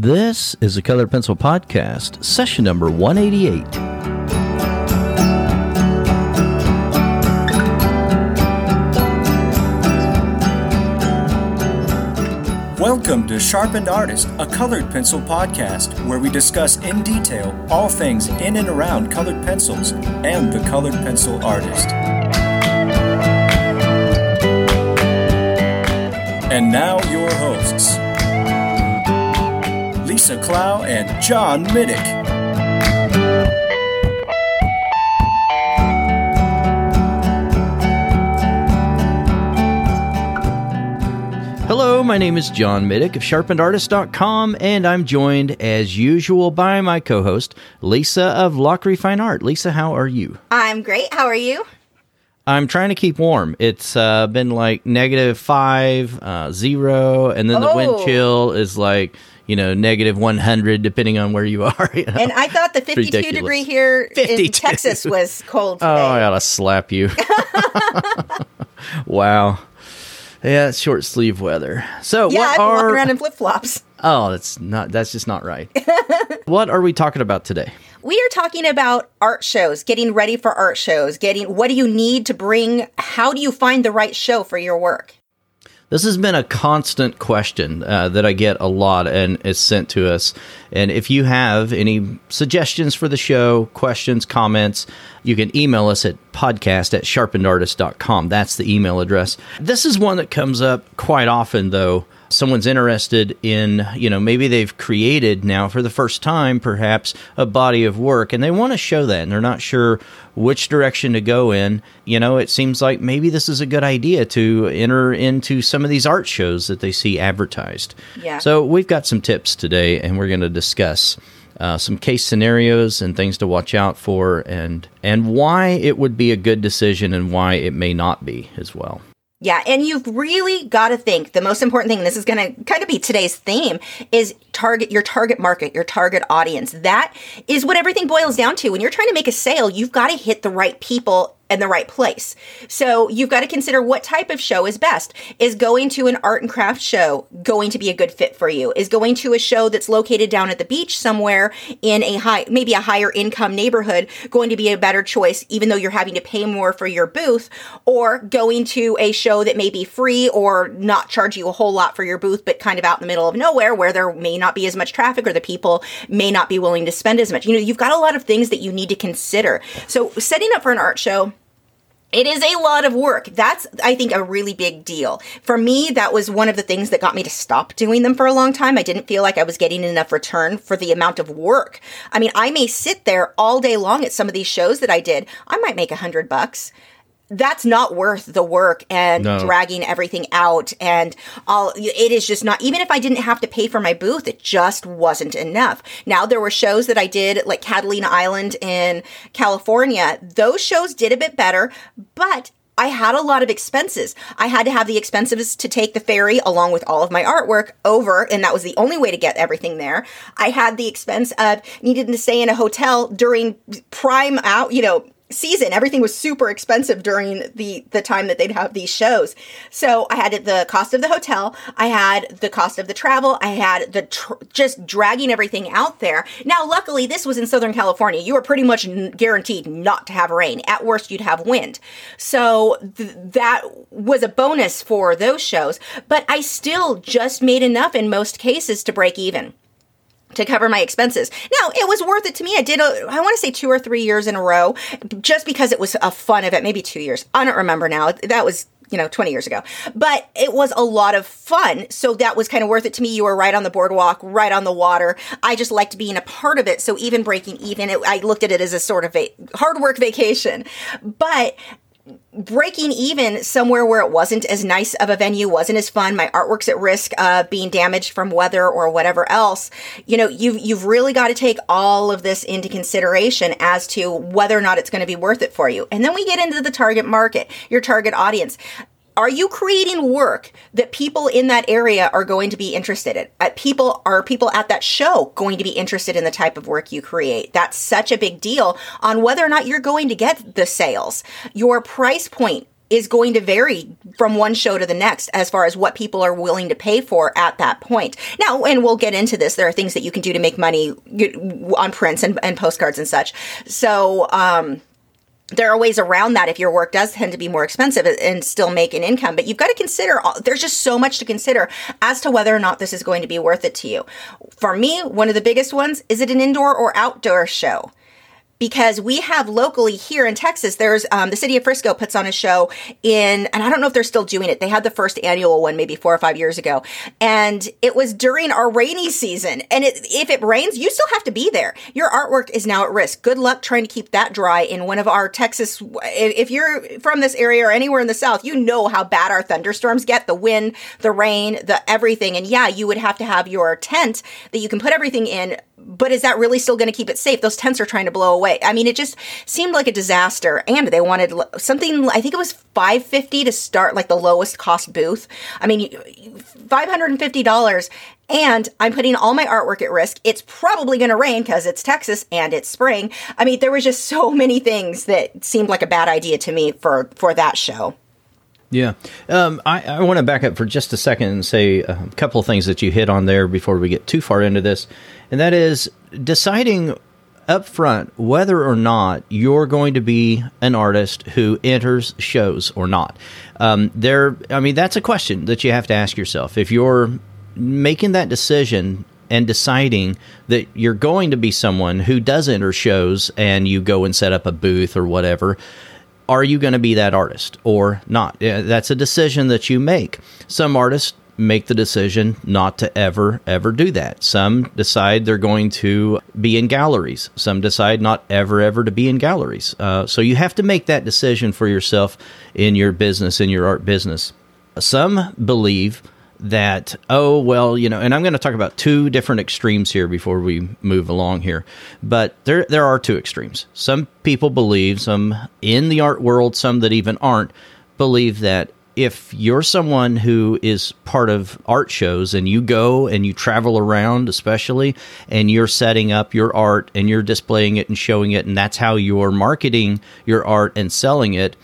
This is the Colored Pencil Podcast, session number 188. Welcome to Sharpened Artist, a colored pencil podcast where we discuss in detail all things in and around colored pencils and the colored pencil artist. And now, your hosts Lisa Clow and John Middick. Hello, my name is John Middick of sharpenedartist.com, and I'm joined as usual by my co host, Lisa of Lachri Fine Art. Lisa, how are you? I'm great. How are you? I'm trying to keep warm. It's uh, been like negative five, uh, zero, and then the wind Oh. chill is like, you know, negative 100, depending on where you are. you know? And I thought the 52 Ridiculous. degree here in Texas was cold oh, today. Oh, I ought to slap you. wow. Yeah, it's short sleeve weather. So, yeah, what I've been are. walking around in flip flops. Oh, that's not. That's just not right. what are we talking about today? We are talking about art shows, getting ready for art shows, getting what do you need to bring? How do you find the right show for your work? This has been a constant question uh, that I get a lot and is sent to us. And if you have any suggestions for the show, questions, comments, you can email us at podcast at sharpenedartist.com. That's the email address. This is one that comes up quite often, though. Someone's interested in, you know, maybe they've created now for the first time, perhaps, a body of work, and they want to show that, and they're not sure which direction to go in. You know, it seems like maybe this is a good idea to enter into some of these art shows that they see advertised. Yeah. So we've got some tips today, and we're going to discuss uh, some case scenarios and things to watch out for, and and why it would be a good decision and why it may not be as well. Yeah, and you've really got to think the most important thing, this is going to kind of be today's theme, is target your target market, your target audience. That is what everything boils down to. When you're trying to make a sale, you've got to hit the right people in the right place. So you've got to consider what type of show is best. Is going to an art and craft show going to be a good fit for you? Is going to a show that's located down at the beach somewhere in a high, maybe a higher income neighborhood going to be a better choice, even though you're having to pay more for your booth? Or going to a show that may be free or not charge you a whole lot for your booth, but kind of out in the middle of nowhere where there may not be as much traffic or the people may not be willing to spend as much. You know, you've got a lot of things that you need to consider. So setting up for an art show, it is a lot of work. That's, I think, a really big deal. For me, that was one of the things that got me to stop doing them for a long time. I didn't feel like I was getting enough return for the amount of work. I mean, I may sit there all day long at some of these shows that I did. I might make a hundred bucks. That's not worth the work and No. dragging everything out and all it is just not even if I didn't have to pay for my booth it just wasn't enough. Now there were shows that I did like Catalina Island in California. Those shows did a bit better, but I had a lot of expenses. I had to have the expenses to take the ferry along with all of my artwork over, and that was the only way to get everything there. I had the expense of needing to stay in a hotel during prime out, you know, season. Everything was super expensive during the the time that they'd have these shows. So I had the cost of the hotel, I had the cost of the travel, I had the tr- just dragging everything out there. Now, luckily, this was in Southern California. You were pretty much n- guaranteed not to have rain. At worst, you'd have wind. So th- that was a bonus for those shows. But I still just made enough in most cases to break even to cover my expenses. Now, it was worth it to me. I did, a, I want to say two or three years in a row, just because it was a fun event, maybe two years. I don't remember now. That was, you know, 20 years ago. But it was a lot of fun. So that was kind of worth it to me. You were right on the boardwalk, right on the water. I just liked being a part of it. So even breaking even, it, I looked at it as a sort of a hard work vacation. But breaking even somewhere where it wasn't as nice of a venue, wasn't as fun, my artwork's at risk of being damaged from weather or whatever else, you know, you've you've really got to take all of this into consideration as to whether or not it's going to be worth it for you. And then we get into the target market, your target audience. Are you creating work that people in that area are going to be interested in? People are people at that show going to be interested in the type of work you create? That's such a big deal on whether or not you're going to get the sales. Your price point is going to vary from one show to the next as far as what people are willing to pay for at that point. Now, and we'll get into this. There are things that you can do to make money on prints and, and postcards and such. So, um, there are ways around that if your work does tend to be more expensive and still make an income. But you've got to consider, there's just so much to consider as to whether or not this is going to be worth it to you. For me, one of the biggest ones is it an indoor or outdoor show? Because we have locally here in Texas, there's um, the city of Frisco puts on a show in, and I don't know if they're still doing it. They had the first annual one maybe four or five years ago, and it was during our rainy season. And it, if it rains, you still have to be there. Your artwork is now at risk. Good luck trying to keep that dry in one of our Texas. If you're from this area or anywhere in the South, you know how bad our thunderstorms get the wind, the rain, the everything. And yeah, you would have to have your tent that you can put everything in but is that really still going to keep it safe? Those tents are trying to blow away. I mean, it just seemed like a disaster. And they wanted something, I think it was 550 to start like the lowest cost booth. I mean, $550 and I'm putting all my artwork at risk. It's probably going to rain because it's Texas and it's spring. I mean, there was just so many things that seemed like a bad idea to me for for that show. Yeah. Um, I, I want to back up for just a second and say a couple of things that you hit on there before we get too far into this. And that is deciding up front whether or not you're going to be an artist who enters shows or not. Um, there, I mean, that's a question that you have to ask yourself. If you're making that decision and deciding that you're going to be someone who does enter shows and you go and set up a booth or whatever, are you going to be that artist or not? That's a decision that you make. Some artists make the decision not to ever, ever do that. Some decide they're going to be in galleries. Some decide not ever, ever to be in galleries. Uh, so you have to make that decision for yourself in your business, in your art business. Some believe that oh well you know and i'm going to talk about two different extremes here before we move along here. But there there are two extremes. Some people believe some in the art world some that even aren't believe that if you're someone who is part of art shows and you go and you travel around especially and you're setting up your art and you're displaying it and showing it and that's how you're marketing your art and selling it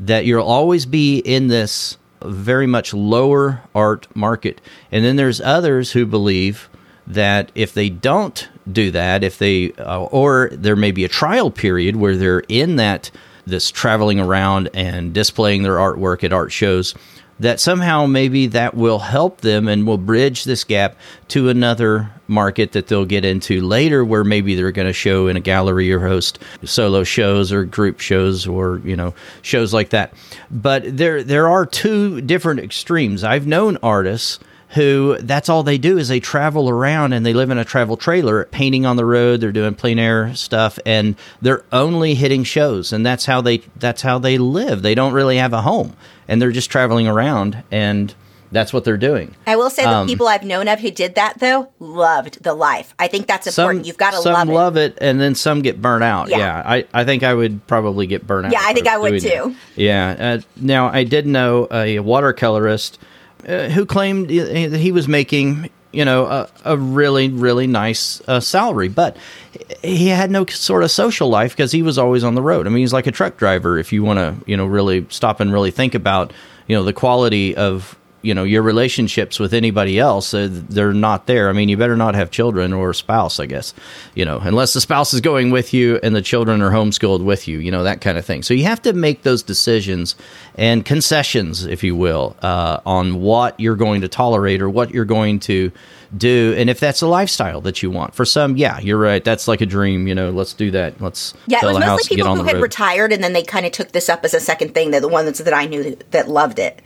that you'll always be in this very much lower art market. And then there's others who believe that if they don't do that, if they, uh, or there may be a trial period where they're in that, this traveling around and displaying their artwork at art shows, that somehow maybe that will help them and will bridge this gap to another market that they'll get into later where maybe they're going to show in a gallery or host solo shows or group shows or you know shows like that. But there there are two different extremes. I've known artists who that's all they do is they travel around and they live in a travel trailer painting on the road they're doing plein air stuff and they're only hitting shows and that's how they that's how they live. They don't really have a home and they're just traveling around and that's what they're doing. I will say um, the people I've known of who did that though loved the life. I think that's important. Some, You've got to love it. Some love it, and then some get burnt out. Yeah. yeah, I, I think I would probably get burnt out. Yeah, I think I would too. Yeah. Uh, now I did know a watercolorist uh, who claimed that he was making you know a, a really really nice uh, salary. But he had no sort of social life because he was always on the road. I mean he's like a truck driver if you want to you know really stop and really think about you know the quality of you know your relationships with anybody else uh, they're not there. I mean you better not have children or a spouse i guess you know unless the spouse is going with you and the children are homeschooled with you you know that kind of thing. So you have to make those decisions and concessions if you will uh, on what you're going to tolerate or what you're going to do and if that's a lifestyle that you want. For some yeah you're right that's like a dream you know let's do that let's yeah it was mostly people who had road. retired and then they kind of took this up as a second thing they're the ones that i knew that loved it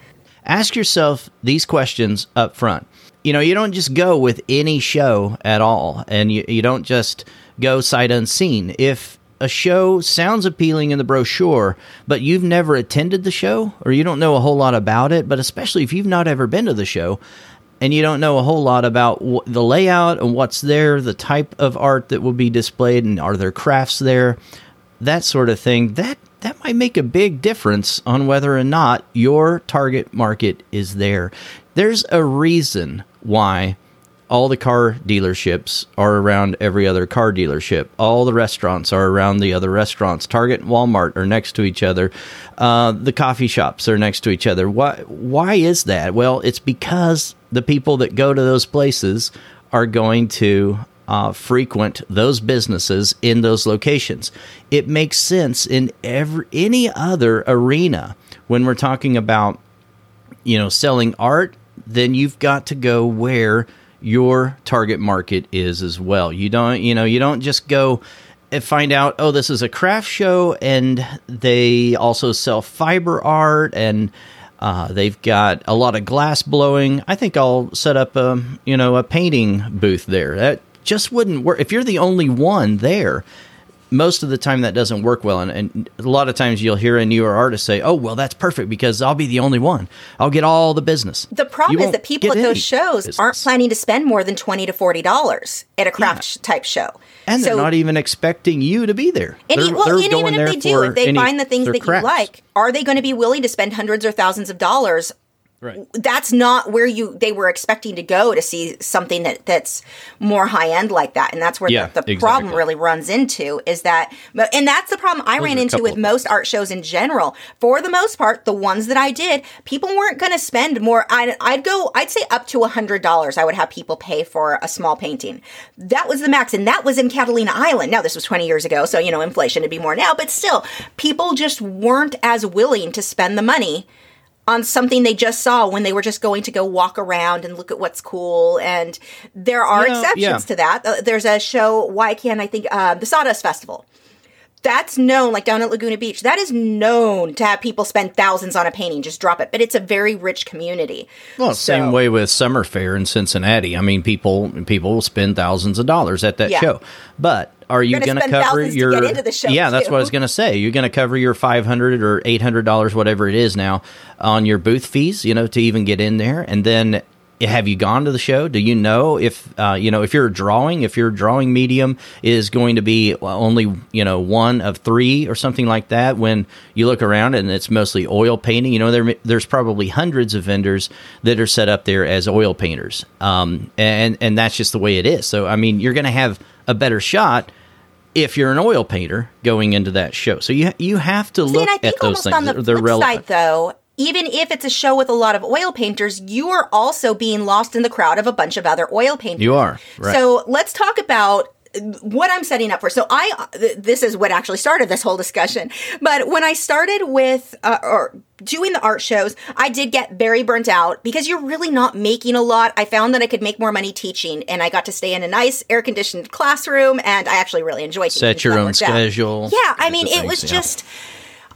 ask yourself these questions up front. You know, you don't just go with any show at all, and you, you don't just go sight unseen. If a show sounds appealing in the brochure, but you've never attended the show or you don't know a whole lot about it, but especially if you've not ever been to the show and you don't know a whole lot about the layout and what's there, the type of art that will be displayed, and are there crafts there, that sort of thing, that that might make a big difference on whether or not your target market is there. There's a reason why all the car dealerships are around every other car dealership. All the restaurants are around the other restaurants. Target and Walmart are next to each other. Uh, the coffee shops are next to each other. Why? Why is that? Well, it's because the people that go to those places are going to uh, frequent those businesses in those locations. It makes sense in every any other arena when we're talking about you know selling art. Then you've got to go where your target market is as well. You don't you know you don't just go and find out oh this is a craft show and they also sell fiber art and uh, they've got a lot of glass blowing. I think I'll set up a you know a painting booth there. That just wouldn't work if you're the only one there. Most of the time, that doesn't work well, and, and a lot of times you'll hear a newer artist say, "Oh, well, that's perfect because I'll be the only one. I'll get all the business." The problem You is that people at those shows business. aren't planning to spend more than twenty to forty dollars at a craft sh- type show. and they're not even expecting you to be there. And, they're, well, they're and even if they do, if they any- find the things that you like, are they going to be willing to spend hundreds or thousands of dollars? Right. That's not where you they were expecting to go to see something that that's more high end like that, and that's where Yeah, the, the problem really runs into is that, and that's the problem I ran into with most art shows in general. For the most part, the ones that I did, people weren't going to spend more. I'd, I'd go, I'd say up to a hundred dollars. I would have people pay for a small painting. That was the max, and that was in Catalina Island. Now this was twenty years ago, so you know inflation would be more now, but still, people just weren't as willing to spend the money on something they just saw when they were just going to go walk around and look at what's cool. And there are You know, exceptions yeah. to that. Uh, There's a show, why can't I think, uh, the Sawdust Festival. That's known, like down at Laguna Beach, that is known to have people spend thousands on a painting, just drop it. But it's a very rich community. Well, same way with Summer Fair in Cincinnati. I mean, people people will spend thousands of dollars at that Yeah. show. But are you going to cover to your? get into the show, yeah, that's what I was going to say. You're going to cover your five hundred or eight hundred dollars, whatever it is now, on your booth fees. You know, to even get in there, and then. Have you gone to the show? Do you know if uh, you know if your drawing, if your drawing medium is going to be only you know one of three or something like that? When you look around and it's mostly oil painting, you know there there's probably hundreds of vendors that are set up there as oil painters, um, and and that's just the way it is. So I mean, you're going to have a better shot if you're an oil painter going into that show. So you you have to See, look and I at think those almost things. on the They're- relevant. side, though, even if it's a show with a lot of oil painters, you are also being lost in the crowd of a bunch of other oil painters. You are, right. So let's talk about what I'm setting up for. So I, th- this is what actually started this whole discussion. But when I started with uh, or doing the art shows, I did get very burnt out because you're really not making a lot. I found that I could make more money teaching, and I got to stay in a nice air conditioned classroom, and I actually really enjoyed. Set your own worked out. schedule. Yeah, I mean, it was yeah. just.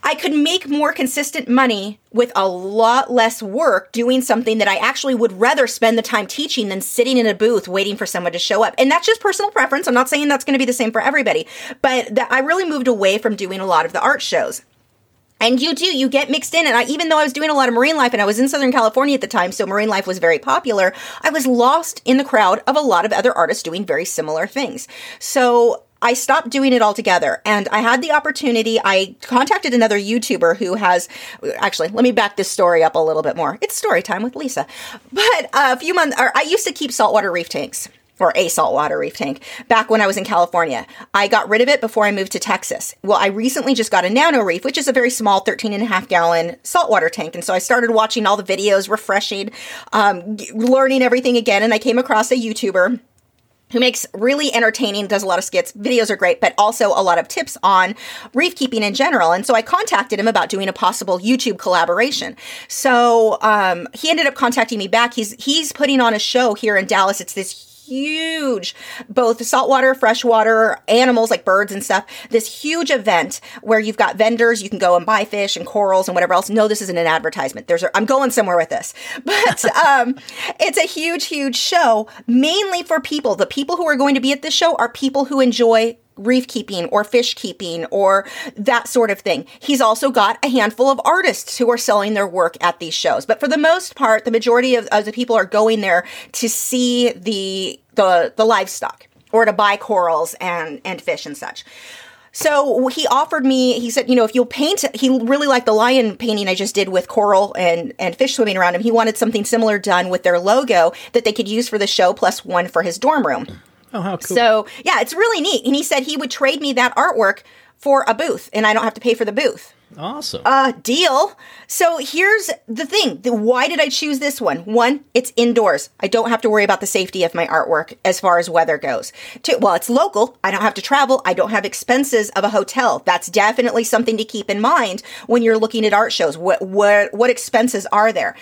I could make more consistent money with a lot less work doing something that I actually would rather spend the time teaching than sitting in a booth waiting for someone to show up. And that's just personal preference. I'm not saying that's going to be the same for everybody, but that I really moved away from doing a lot of the art shows. And you do, you get mixed in. And I, even though I was doing a lot of marine life and I was in Southern California at the time, so marine life was very popular, I was lost in the crowd of a lot of other artists doing very similar things. So I stopped doing it altogether. And I had the opportunity, I contacted another YouTuber who has, actually, let me back this story up a little bit more. It's story time with Lisa. But uh, a few months, or I used to keep saltwater reef tanks or a saltwater reef tank back when I was in California. I got rid of it before I moved to Texas. Well, I recently just got a nano reef, which is a very small 13 and a half gallon saltwater tank. And so I started watching all the videos, refreshing, um, learning everything again. And I came across a YouTuber who makes really entertaining, does a lot of skits. Videos are great, but also a lot of tips on reef keeping in general. And so I contacted him about doing a possible YouTube collaboration. So um, he ended up contacting me back. He's he's putting on a show here in Dallas. It's this huge, both saltwater, freshwater, animals like birds and stuff. This huge event where you've got vendors, you can go and buy fish and corals and whatever else. No, this isn't an advertisement. There's, a, I'm going somewhere with this, but um, it's a huge, huge show, mainly for people. The people who are going to be at this show are people who enjoy reef keeping or fish keeping or that sort of thing. He's also got a handful of artists who are selling their work at these shows. But for the most part, the majority of, of the people are going there to see the the the livestock or to buy corals and and fish and such. So he offered me, he said, you know, if you'll paint, he really liked the lion painting I just did with coral and, and fish swimming around him. He wanted something similar done with their logo that they could use for the show, plus one for his dorm room. Oh, how cool. So yeah, it's really neat. And he said he would trade me that artwork for a booth and I don't have to pay for the booth. awesome. Uh, deal. So here's the thing. The, why did I choose this one? One, it's indoors. I don't have to worry about the safety of my artwork as far as weather goes. Two, well, it's local. I don't have to travel. I don't have expenses of a hotel. That's definitely something to keep in mind when you're looking at art shows. What, what, what expenses are there?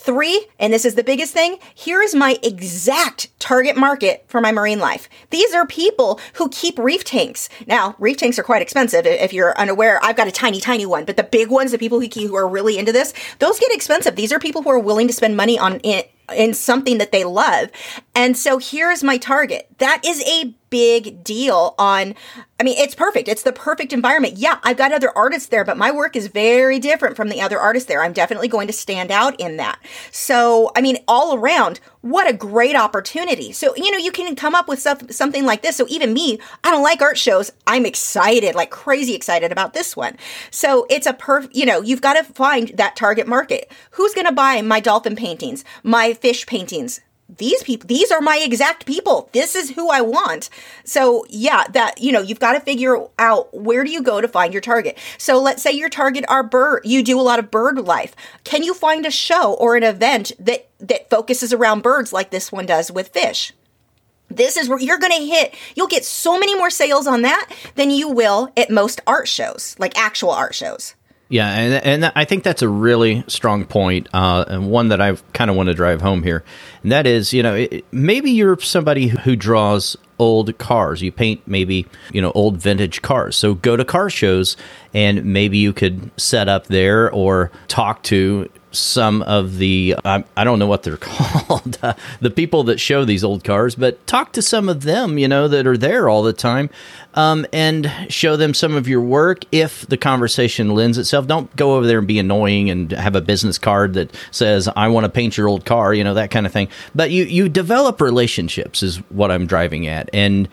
Three, and this is the biggest thing, here is my exact target market for my marine life. These are people who keep reef tanks. Now, reef tanks are quite expensive if you're unaware. I've got a tiny, tiny one, but the big ones, the people who, who are really into this, those get expensive. These are people who are willing to spend money on it in something that they love. And so here's my target. That is a big deal on I mean, it's perfect. It's the perfect environment. Yeah, I've got other artists there, but my work is very different from the other artists there. I'm definitely going to stand out in that. So, I mean, all around, what a great opportunity. So, you know, you can come up with stuff, something like this. So, even me, I don't like art shows. I'm excited, like crazy excited about this one. So, it's a perf, you know, you've got to find that target market. Who's going to buy my dolphin paintings, my fish paintings? These people these are my exact people. This is who i want. So yeah that you know you've got to figure out where do you go to find your target. So let's say your target are bird you do a lot of bird life. Can you find a show or an event that that focuses around birds like this one does with fish? This is where you're going to hit you'll get so many more sales on that than you will at most art shows like actual art shows Yeah, and and I think that's a really strong point, uh, and one that I kind of want to drive home here. And that is, you know, it, maybe you're somebody who draws old cars. You paint maybe you know old vintage cars. So go to car shows, and maybe you could set up there or talk to some of the I, I don't know what they're called uh, the people that show these old cars but talk to some of them you know that are there all the time um, and show them some of your work if the conversation lends itself. Don't go over there and be annoying and have a business card that says i want to paint your old car you know that kind of thing. But you you develop relationships is what i'm driving at. And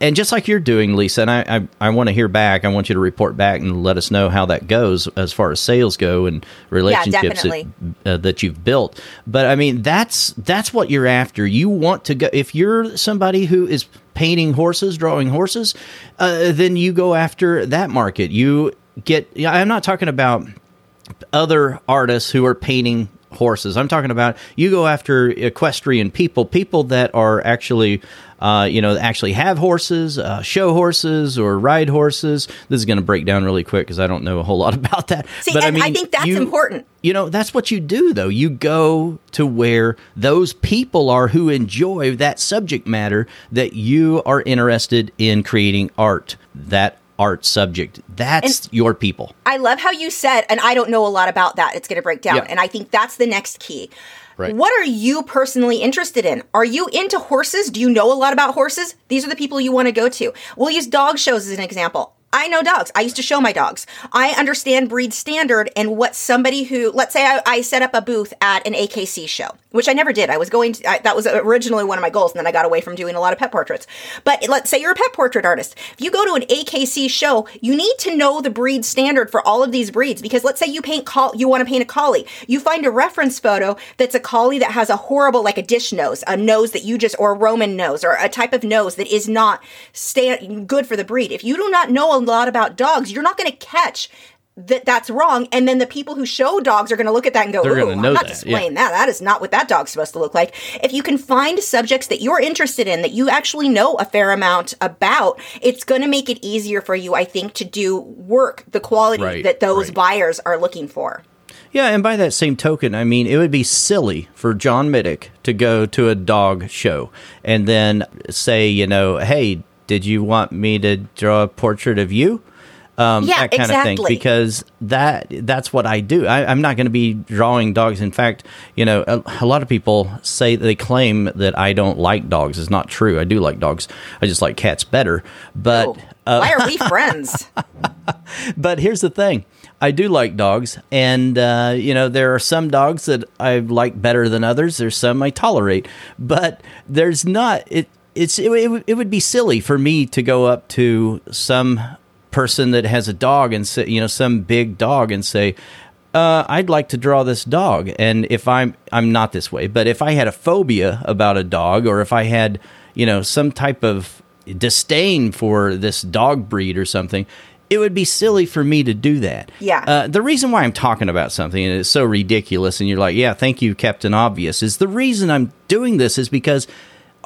and just like you're doing, Lisa, and I, I, I want to hear back. I want you to report back and let us know how that goes as far as sales go and relationships that, uh, that you've built. But I mean, that's that's what you're after. You want to go if you're somebody who is painting horses, drawing horses, uh, then you go after that market. You get. I'm not talking about other artists who are painting horses. I'm talking about you go after equestrian people, people that are actually, uh, you know, actually have horses, uh, show horses or ride horses. This is going to break down really quick because I don't know a whole lot about that. See, but I mean, I think that's you, important. You know, that's what you do though. You go to where those people are who enjoy that subject matter that you are interested in creating art. That art subject. That's and your people. I love how you said, and I don't know a lot about that. It's going to break down. And I think that's the next key. Right. What are you personally interested in? Are you into horses? Do you know a lot about horses? These are the people you want to go to. We'll use dog shows as an example. I know dogs. I used to show my dogs. I understand breed standard and what somebody who, let's say I, I set up a booth at an AKC show, which I never did. I was going to, I, that was originally one of my goals, and then I got away from doing a lot of pet portraits. But let's say you're a pet portrait artist. If you go to an AKC show, you need to know the breed standard for all of these breeds because let's say you paint, call, you want to paint a collie. You find a reference photo that's a collie that has a horrible, like a dish nose, a nose that you just, or a Roman nose, or a type of nose that is not stand, good for the breed. If you do not know a lot about dogs, you're not going to catch that that's wrong. And then the people who show dogs are going to look at that and go, They're "Ooh, I'm not that. displaying yeah. that. That is not what that dog's supposed to look like." If you can find subjects that you're interested in that you actually know a fair amount about, it's going to make it easier for you, I think, to do work the quality right, that those right. buyers are looking for. Yeah, and by that same token, I mean, it would be silly for John Middick to go to a dog show and then say, you know, hey, did you want me to draw a portrait of you? Um, yeah, that kind exactly. of thing because that that's what I do. I, am not going to be drawing dogs. In fact, you know, a, a, lot of people say they claim that I don't like dogs. It's not true. I do like dogs. I just like cats better. But uh, why are we friends? but here's the thing. I do like dogs, and uh, you know there are some dogs that I like better than others. There's some I tolerate, but there's not. It it's it, it, it would be silly for me to go up to some person that has a dog and say, you know, some big dog and say, uh, I'd like to draw this dog. And if I'm, I'm not this way, but if I had a phobia about a dog or if I had, you know, some type of disdain for this dog breed or something, it would be silly for me to do that. Yeah. Uh, the reason why I'm talking about something and it's so ridiculous, and you're like, yeah, thank you, Captain Obvious, is the reason I'm doing this is because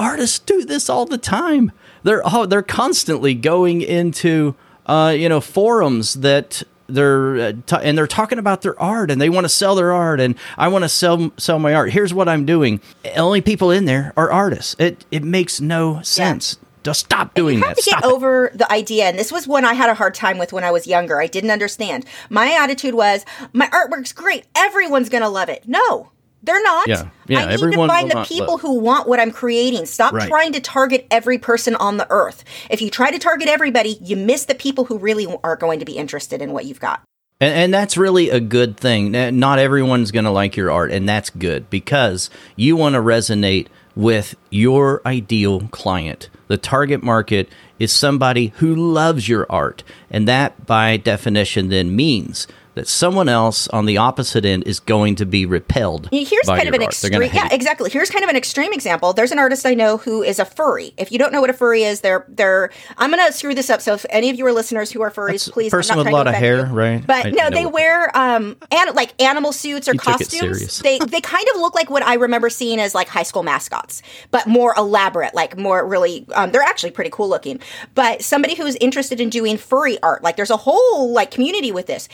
artists do this all the time. They're oh, they're constantly going into uh, you know forums that they're uh, t- and they're talking about their art and they want to sell their art and I want to sell sell my art. Here's what I'm doing. Only people in there are artists. It it makes no sense. Just stop doing you have that. to get Stop it. over the idea, and this was one I had a hard time with when I was younger. I didn't understand. My attitude was, my artwork's great. Everyone's going to love it. No, they're not. Yeah. Yeah, I need to find the people who want what I'm creating. Stop Right. trying to target every person on the earth. If you try to target everybody, you miss the people who really are going to be interested in what you've got. And, and that's really a good thing. Not everyone's going to like your art, and that's good because you want to resonate with your ideal client. The target market is somebody who loves your art, and that by definition then means that someone else on the opposite end is going to be repelled. Here's kind of an art. Extreme. Yeah, exactly. Here's kind of an extreme example. There's an artist I know who is a furry. If you don't know what a furry is, they're they're. I'm gonna screw this up. So if any of you are listeners who are furries, That's please. person with a lot to of hair, you. right? But I no, they wear um and like animal suits or You costumes. They they kind of look like what I remember seeing as like high school mascots, but more elaborate, like more really. Um, they're actually pretty cool looking. But somebody who's interested in doing furry art, like there's a whole like community with this.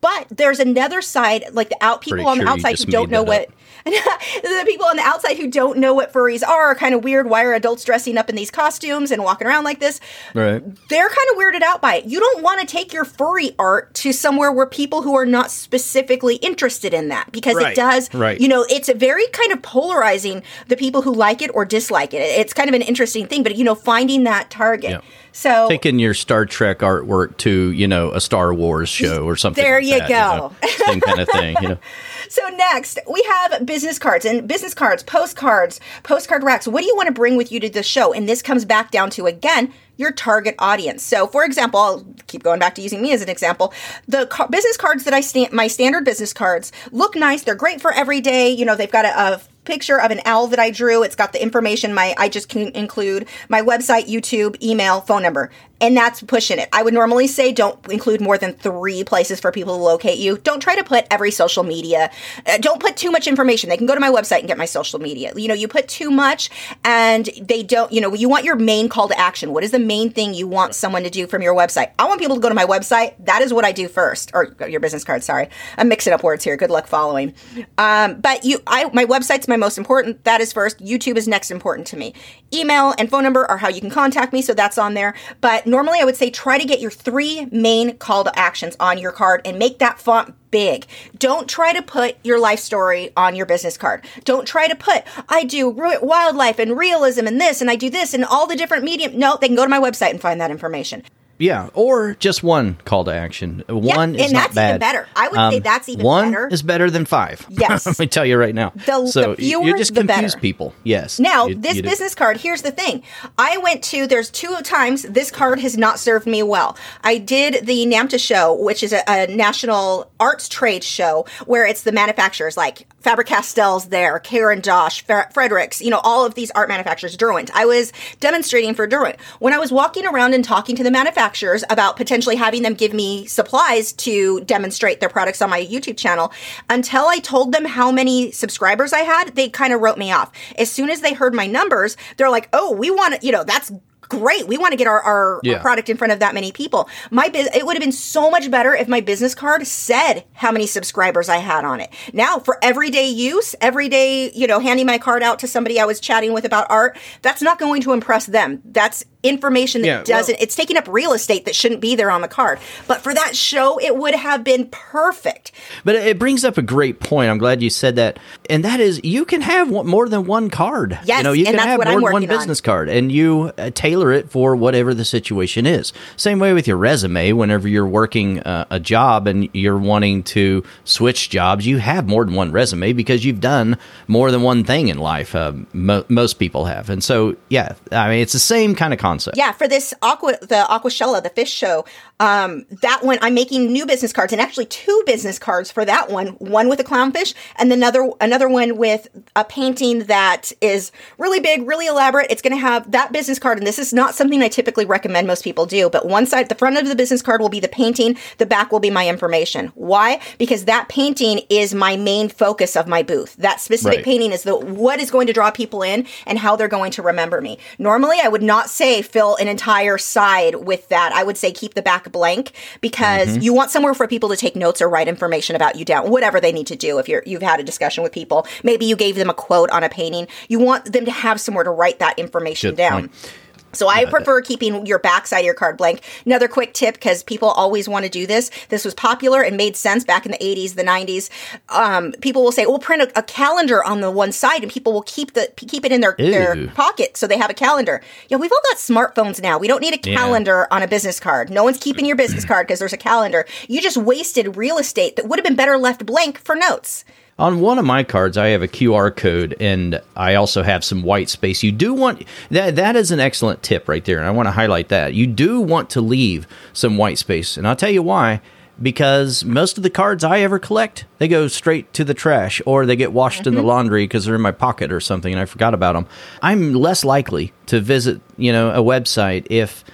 But there's another side, like the out people Pretty on the sure outside who don't know what the people on the outside who don't know what furries are are kind of weird. Why are adults dressing up in these costumes and walking around like this? Right. They're kind of weirded out by it. You don't want to take your furry art to somewhere where people who are not specifically interested in that because it does, right. you know, it's a very kind of polarizing the people who like it or dislike it. It's kind of an interesting thing, but you know, finding that target. Yeah. So Taking your Star Trek artwork to, you know, a Star Wars show or something. There like you that, go. know? Same kind of thing, you know. So next, we have business cards and business cards, postcards, postcard racks. What do you want to bring with you to the show? And this comes back down to again your target audience. So, for example, I'll keep going back to using me as an example. The ca- business cards that I stand, my standard business cards look nice. They're great for every day. You know, they've got a, a picture of an owl that I drew. It's got the information. My I just can include my website, YouTube, email, phone number, and that's pushing it. I would normally say don't include more than three places for people to locate you. Don't try to put every social media. Uh, don't put too much information. They can go to my website and get my social media. You know, you put too much, and they don't. You know, you want your main call to action. What is the main thing you want someone to do from your website? I want people to go to my website. That is what I do first, or your business card. Sorry, I'm mixing up words here. Good luck following. Um, but you, I, my website's my most important. That is first. YouTube is next important to me. Email and phone number are how you can contact me, so that's on there. But normally, I would say try to get your three main call to actions on your card and make that font big. Don't try to put your life story on your business card. Don't try to put I do wildlife and realism and this and I do this and all the different medium. No, they can go to my website and find that information. Yeah, or just one call to action. One and is not that's bad. even better. I would um, say that's even better. one better. is better than five. Yes. Let me tell you right now. The- so the fewer, you just the confuse better. people. Yes. Now, You- this you do. business card, here's the thing. I went to, there's two times this card has not served me well. I did the NAMTA show, which is a, a national arts trade show where it's the manufacturers like Faber Castell's there, Caran d'Ache, Fer- Fredericks, you know, all of these art manufacturers, Derwent. I was demonstrating for Derwent. When I was walking around and talking to the manufacturers about potentially having them give me supplies to demonstrate their products on my YouTube channel, until I told them how many subscribers I had, they kind of wrote me off. As soon as they heard my numbers, they're like, oh, we want to, you know, that's great. We want to get our, our, Yeah. our product in front of that many people. My biz- it would have been so much better if my business card said how many subscribers I had on it. Now, for everyday use, everyday, you know, handing my card out to somebody I was chatting with about art, that's not going to impress them. That's information that Yeah, doesn't it's taking up real estate that shouldn't be there on the card. But for that show, it would have been perfect. But it brings up a great point. I'm glad you said that. And that is, you can have one, more than one card. Yes, you know, you can have more than one working on. business card, and you uh, tailor it for whatever the situation is. Same way with your resume. Whenever you're working uh, a job and you're wanting to switch jobs, you have more than one resume because you've done more than one thing in life. Uh, mo- most people have, and so yeah, I mean, it's the same kind of concept. Concept. Yeah, for this aqua, the Aquashella, the fish show, um, that one I'm making new business cards, and actually two business cards for that one. One with a clownfish, and another another one with a painting that is really big, really elaborate. It's going to have that business card, and this is not something I typically recommend most people do. But one side, the front of the business card will be the painting, the back will be my information. Why? Because that painting is my main focus of my booth. That specific Right. painting is the what is going to draw people in and how they're going to remember me. Normally, I would not say fill an entire side with that. I would say keep the back blank because Mm-hmm. you want somewhere for people to take notes or write information about you down, whatever they need to do. If you're you've had a discussion with people, maybe you gave them a quote on a painting, you want them to have somewhere to write that information Good down. point. So I prefer keeping your backside of your card blank. Another quick tip because people always want to do this. This was popular and made sense back in the 80s, the 90s. Um, people will say, "We'll print a, a calendar on the one side," and people will keep the keep it in their their pocket so they have a calendar. Yeah, we've all got smartphones now. We don't need a Yeah. calendar on a business card. No one's keeping your business card because there's a calendar. You just wasted real estate that would have been better left blank for notes. On one of my cards, I have a QR code, and I also have some white space. You do want that. That is an excellent tip right there, and I want to highlight that. You do want to leave some white space, and I'll tell you why. Because most of the cards I ever collect, they go straight to the trash, or they get washed in the mm-hmm. laundry because they're in my pocket or something, and I forgot about them. I'm less likely to visit, you know, a website if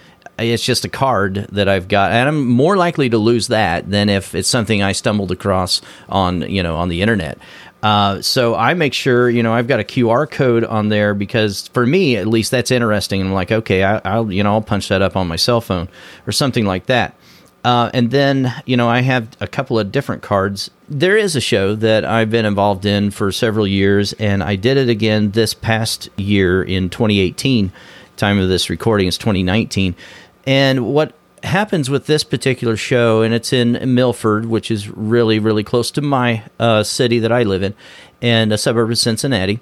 it's just a card that I've got, and I'm more likely to lose that than if it's something I stumbled across on you know on the internet. Uh, so I make sure you know I've got a QR code on there because for me at least that's interesting. I'm like, okay, I, I'll you know I'll punch that up on my cell phone or something like that. Uh, and then, you know, I have a couple of different cards. There is a show that I've been involved in for several years, and I did it again this past year in 2018. Time of this recording is 2019. And what happens with this particular show, and it's in Milford, which is really, really close to my uh, city that I live in, and a suburb of Cincinnati.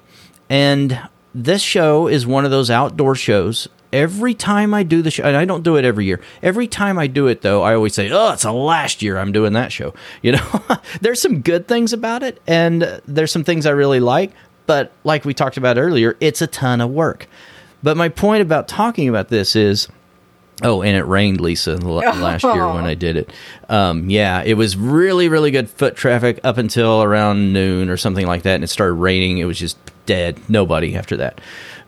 And this show is one of those outdoor shows. Every time I do the show, and I don't do it every year. Every time I do it, though, I always say, "Oh, it's the last year I'm doing that show." You know, there's some good things about it, and there's some things I really like. But like we talked about earlier, it's a ton of work. But my point about talking about this is Oh, and it rained, Lisa, last year when I did it. Um, yeah, it was really, really good foot traffic up until around noon or something like that, and it started raining. It was just dead, nobody after that.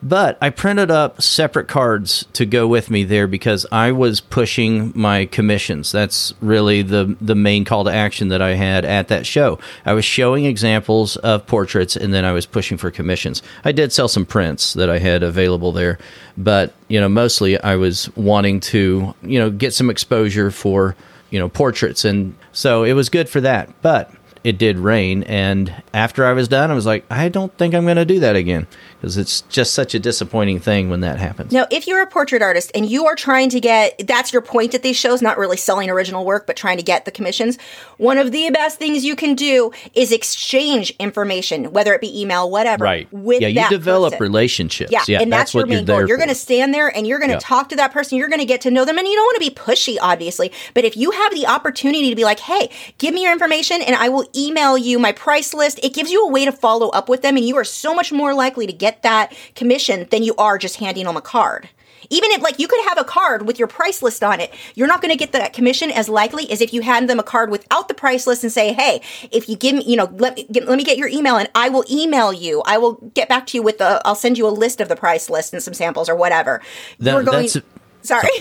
But I printed up separate cards to go with me there because I was pushing my commissions. That's really the the main call to action that I had at that show. I was showing examples of portraits, and then I was pushing for commissions. I did sell some prints that I had available there, but you know, mostly I was wanting to you know get some exposure for you know portraits, and so it was good for that. But it did rain, and after I was done, I was like, I don't think I'm going to do that again because it's just such a disappointing thing when that happens. Now, if you're a portrait artist and you are trying to get that's your point at these shows, not really selling original work, but trying to get the commissions, one of the best things you can do is exchange information, whether it be email, whatever. Right. With yeah, you develop person. relationships. Yeah, yeah and that's, your what main you're goal. there You're going to stand there and you're going to Yeah. talk to that person. You're going to get to know them, and you don't want to be pushy, obviously. But if you have the opportunity to be like, "Hey, give me your information, and I will email you my price list," it gives you a way to follow up with them, and you are so much more likely to get that commission than you are just handing them a card. Even if, like, you could have a card with your price list on it, you're not going to get that commission as likely as if you hand them a card without the price list and say, "Hey, if you give me, you know, let me get, let me get your email, and I will email you. I will get back to you with the, I'll send you a list of the price list and some samples or whatever." That- going. that's- Sorry.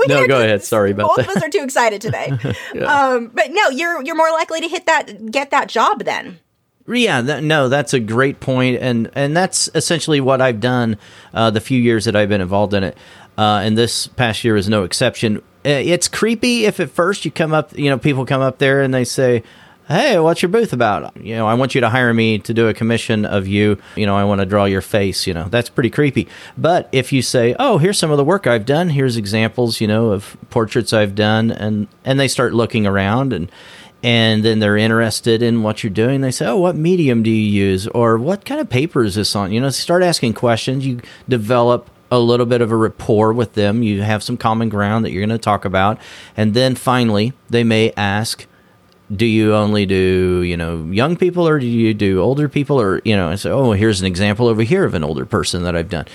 We No, go ahead. Sorry about both that. of us are too excited today. um, but no, you're you're more likely to hit that get that job then. Yeah, no, that's a great point, and and that's essentially what I've done uh, the few years that I've been involved in it, uh, and this past year is no exception. Uh, It's creepy if at first you come up, you know, people come up there and they say, "Hey, what's your booth about?" You know, I want you to hire me to do a commission of you. You know, I want to draw your face. You know, that's pretty creepy. But if you say, "Oh, here's some of the work I've done. Here's examples, you know, of portraits I've done," and and they start looking around and and then they're interested in what you're doing. They say, "Oh, what medium do you use?" or "What kind of paper is this on?" You know, start asking questions. You develop a little bit of a rapport with them. You have some common ground that you're going to talk about, and then finally, they may ask, "Do you only do you know young people, or do you do older people?" Or you know, and say, "Oh, here's an example over here of an older person that I've done,"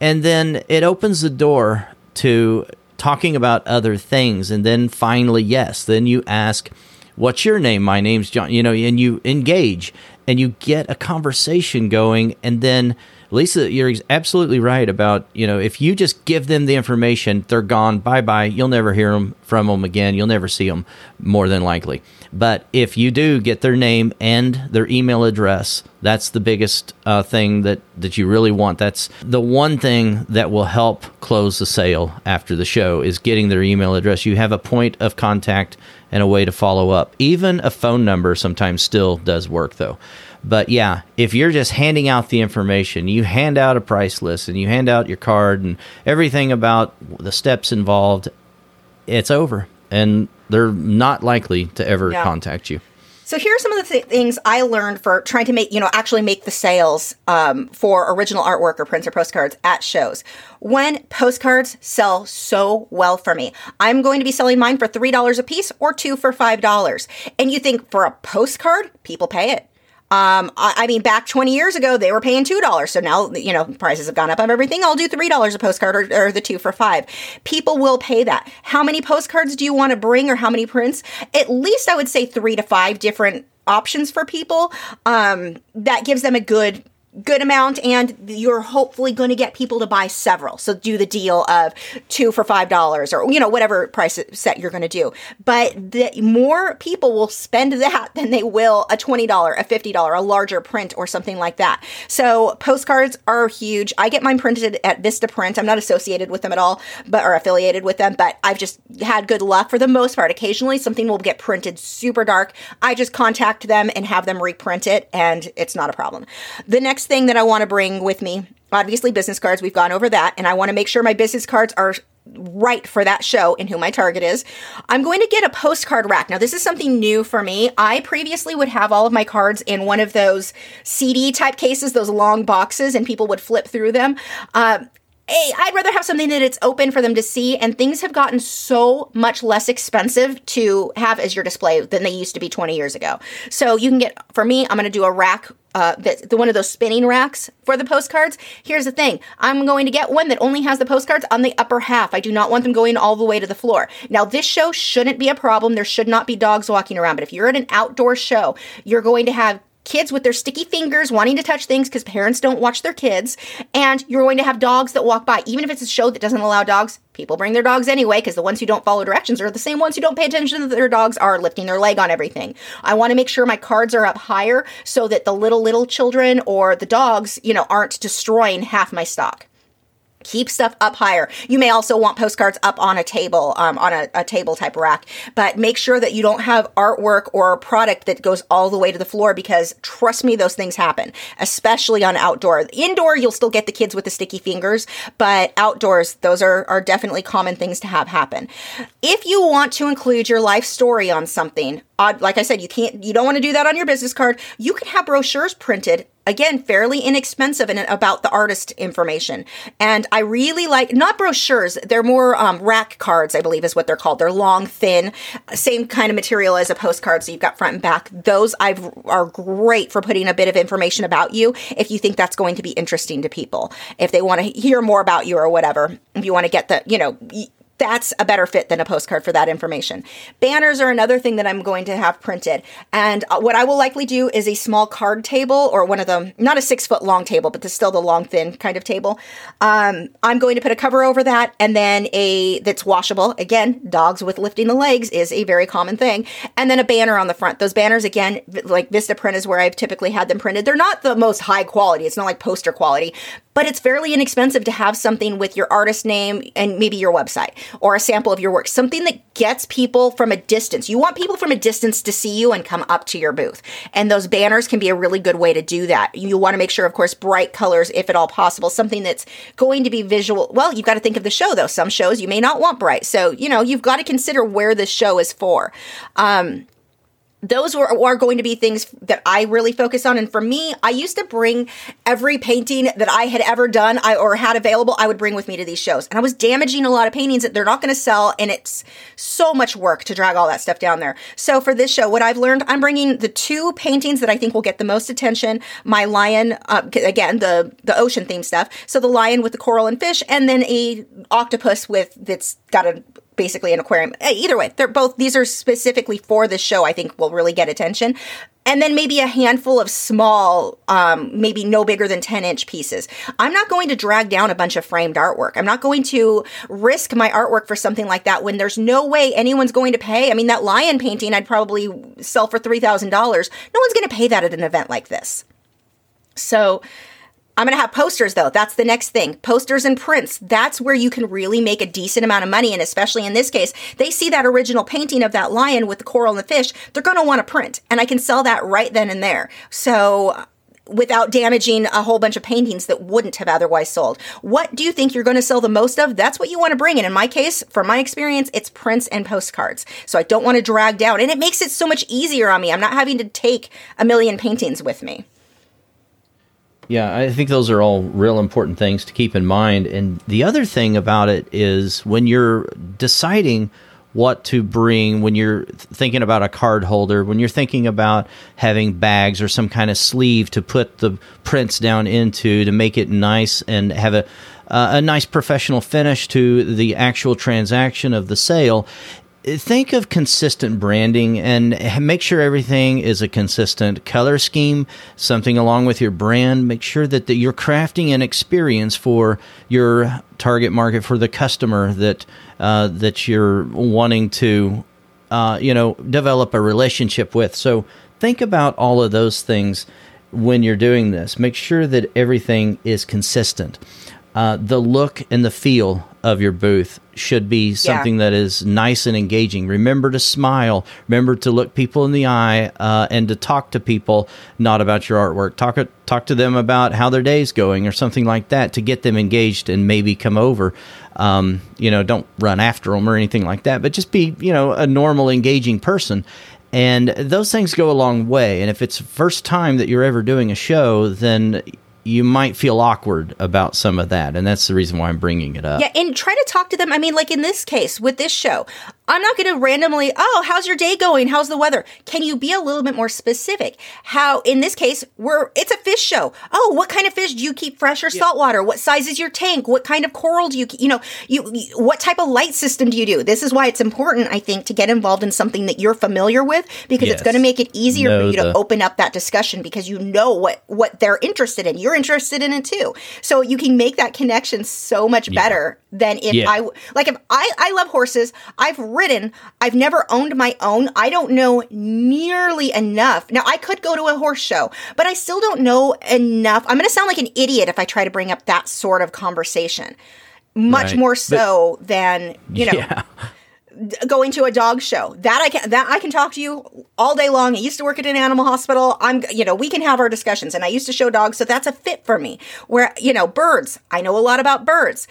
and then it opens the door to talking about other things and then finally yes then you ask what's your name my name's john you know and you engage and you get a conversation going and then lisa you're absolutely right about you know if you just give them the information they're gone bye bye you'll never hear them from them again you'll never see them more than likely but if you do get their name and their email address, that's the biggest uh, thing that, that you really want. That's the one thing that will help close the sale after the show is getting their email address. You have a point of contact and a way to follow up. Even a phone number sometimes still does work though. But yeah, if you're just handing out the information, you hand out a price list and you hand out your card and everything about the steps involved, it's over. And they're not likely to ever yeah. contact you. So here are some of the th- things I learned for trying to make, you know, actually make the sales um, for original artwork or prints or postcards at shows. When postcards sell so well for me, I'm going to be selling mine for $3 a piece or two for $5. And you think for a postcard, people pay it. Um, I, I, mean, back 20 years ago, they were paying $2. So now, you know, prices have gone up on everything. I'll do $3 a postcard or, or the two for five. People will pay that. How many postcards do you want to bring or how many prints? At least I would say three to five different options for people. Um, that gives them a good good amount and you're hopefully going to get people to buy several. So do the deal of two for five dollars or you know whatever price set you're going to do. But the more people will spend that than they will a $20 a $50 a larger print or something like that. So postcards are huge. I get mine printed at Vistaprint. I'm not associated with them at all but are affiliated with them but i've just had good luck for the most part. Occasionally something will get printed super dark. I just contact them and have them reprint it and it's not a problem. The next next thing that I want to bring with me, obviously business cards, we've gone over that, and I want to make sure my business cards are right for that show and who my target is. I'm going to get a postcard rack. Now, this is something new for me. I previously would have all of my cards in one of those CD type cases, those long boxes, and people would flip through them. Uh, hey, I'd rather have something that it's open for them to see, and things have gotten so much less expensive to have as your display than they used to be 20 years ago. So you can get, for me, I'm going to do a rack uh, the, the one of those spinning racks for the postcards. Here's the thing: I'm going to get one that only has the postcards on the upper half. I do not want them going all the way to the floor. Now, this show shouldn't be a problem. There should not be dogs walking around. But if you're at an outdoor show, you're going to have kids with their sticky fingers wanting to touch things because parents don't watch their kids, and you're going to have dogs that walk by. Even if it's a show that doesn't allow dogs, people bring their dogs anyway because the ones who don't follow directions are the same ones who don't pay attention to their dogs are lifting their leg on everything. I want to make sure my cards are up higher so that the little, little children or the dogs, you know, aren't destroying half my stock keep stuff up higher. You may also want postcards up on a table, um, on a, a, table type rack, but make sure that you don't have artwork or a product that goes all the way to the floor because trust me, those things happen, especially on outdoor. Indoor, you'll still get the kids with the sticky fingers, but outdoors, those are, are definitely common things to have happen. If you want to include your life story on something, like I said, you can't, you don't want to do that on your business card. You can have brochures printed again fairly inexpensive and about the artist information. And i really like not brochures they're more um, rack cards i believe is what they're called. They're long thin same kind of material as a postcard so you've got front and back. Those I've are great for putting a bit of information about you if you think that's going to be interesting to people. If they want to hear more about you or whatever if you want to get the you know that's a better fit than a postcard for that information. Banners are another thing that I'm going to have printed. And uh, what I will likely do is a small card table or one of them, not a six foot long table, but still the long, thin kind of table. Um, I'm going to put a cover over that and then a that's washable. Again, dogs with lifting the legs is a very common thing. And then a banner on the front. Those banners, again, like Vistaprint is where I've typically had them printed. They're not the most high quality. It's not like poster quality, but it's fairly inexpensive to have something with your artist name and maybe your website or a sample of your work, something that gets people from a distance. You want people from a distance to see you and come up to your booth. And those banners can be a really good way to do that. You want to make sure, of course, bright colors, if at all possible, something that's going to be visual. Well, you've got to think of the show, though. Some shows you may not want bright. So, you know, you've got to consider where this show is for. Um, those are, are, going to be things that I really focus on. And for me, I used to bring every painting that I had ever done I, or had available, I would bring with me to these shows. And I was damaging a lot of paintings that they're not going to sell. And it's so much work to drag all that stuff down there. So for this show, what I've learned, I'm bringing the two paintings that I think will get the most attention. My lion, uh, again, the, the ocean theme stuff. So the lion with the coral and fish, and then a octopus with, that's got a basically an aquarium. Either way, they're both, these are specifically for this show, I think will really get attention. And then maybe a handful of small, um, maybe no bigger than 10 inch pieces. I'm not going to drag down a bunch of framed artwork. I'm not going to risk my artwork for something like that when there's no way anyone's going to pay. I mean, that lion painting I'd probably sell for $3,000. No one's going to pay that at an event like this. So, I'm going to have posters though. That's the next thing. Posters and prints. That's where you can really make a decent amount of money. And especially in this case, they see that original painting of that lion with the coral and the fish. They're going to want to print and I can sell that right then and there. So without damaging a whole bunch of paintings that wouldn't have otherwise sold. What do you think you're going to sell the most of? That's what you want to bring. And in my case, from my experience, it's prints and postcards. So I don't want to drag down and it makes it so much easier on me. I'm not having to take a million paintings with me. Yeah, I think those are all real important things to keep in mind. And the other thing about it is when you're deciding what to bring, when you're thinking about a card holder, when you're thinking about having bags or some kind of sleeve to put the prints down into to make it nice and have a uh, a nice professional finish to the actual transaction of the sale think of consistent branding and make sure everything is a consistent color scheme, something along with your brand. Make sure that the, you're crafting an experience for your target market, for the customer that uh, that you're wanting to, uh, you know, develop a relationship with. So think about all of those things when you're doing this. Make sure that everything is consistent. Uh, the look and the feel of your booth should be something yeah. that is nice and engaging. Remember to smile. Remember to look people in the eye uh, and to talk to people not about your artwork. Talk talk to them about how their day's going or something like that to get them engaged and maybe come over. Um, you know, don't run after them or anything like that, but just be you know a normal, engaging person. And those things go a long way. And if it's the first time that you're ever doing a show, then you might feel awkward about some of that and that's the reason why i'm bringing it up yeah and try to talk to them i mean like in this case with this show I'm not going to randomly, oh, how's your day going? How's the weather? Can you be a little bit more specific? How, in this case, we're, it's a fish show. Oh, what kind of fish do you keep fresh or yeah. saltwater? What size is your tank? What kind of coral do you, you know, you, what type of light system do you do? This is why it's important, I think, to get involved in something that you're familiar with because yes. it's going to make it easier know for you the- to open up that discussion because you know what, what they're interested in. You're interested in it too. So you can make that connection so much yeah. better than if yeah. I, like if I, I love horses. I've ridden. I've never owned my own. I don't know nearly enough. Now, I could go to a horse show, but I still don't know enough. I'm going to sound like an idiot if I try to bring up that sort of conversation. Much right. more so but, than, you know. Yeah. Going to a dog show that i can that i can talk to you all day long i used to work at an animal hospital i'm you know we can have our discussions and i used to show dogs so that's a fit for me where you know birds i know a lot about birds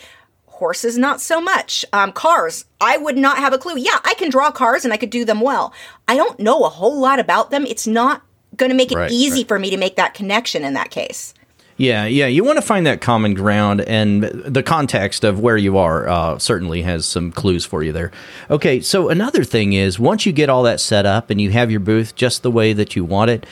Horses, not so much. Um, cars, I would not have a clue. Yeah, I can draw cars and I could do them well. I don't know a whole lot about them. It's not going to make it right, easy right. for me to make that connection in that case. Yeah, yeah. You want to find that common ground, and the context of where you are uh, certainly has some clues for you there. Okay, so another thing is once you get all that set up and you have your booth just the way that you want it,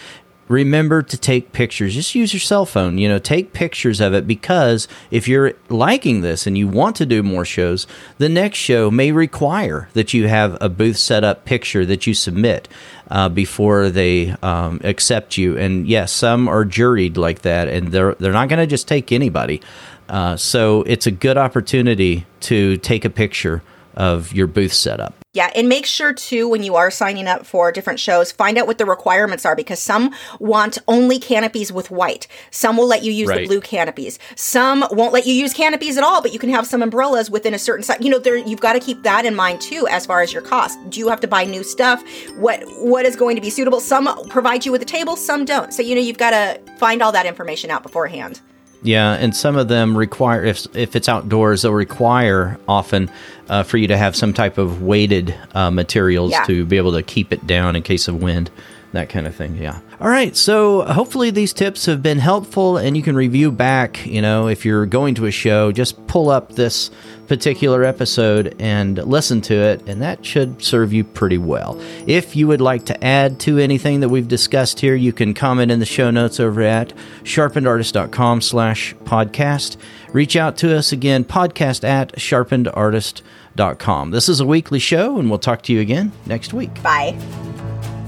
remember to take pictures. Just use your cell phone, you know, take pictures of it because if you're liking this and you want to do more shows, the next show may require that you have a booth set up picture that you submit uh, before they um, accept you. And yes, some are juried like that, and they're they're not going to just take anybody. Uh, so it's a good opportunity to take a picture of your booth setup. Yeah, and make sure too when you are signing up for different shows, find out what the requirements are because some want only canopies with white. Some will let you use right. the blue canopies. Some won't let you use canopies at all, but you can have some umbrellas within a certain size. You know, there you've got to keep that in mind too as far as your cost. Do you have to buy new stuff? What what is going to be suitable? Some provide you with a table, some don't. So you know, you've got to find all that information out beforehand. Yeah, and some of them require if if it's outdoors, they'll require often uh, for you to have some type of weighted uh, materials Yeah. to be able to keep it down in case of wind, that kind of thing. Yeah. All right, so hopefully these tips have been helpful, and you can review back. You know, if you're going to a show, just pull up this particular episode and listen to it, and that should serve you pretty well. If you would like to add to anything that we've discussed here, you can comment in the show notes over at sharpenedartist.com slash podcast. Reach out to us again, podcast at sharpenedartist.com. This is a weekly show, and we'll talk to you again next week. Bye.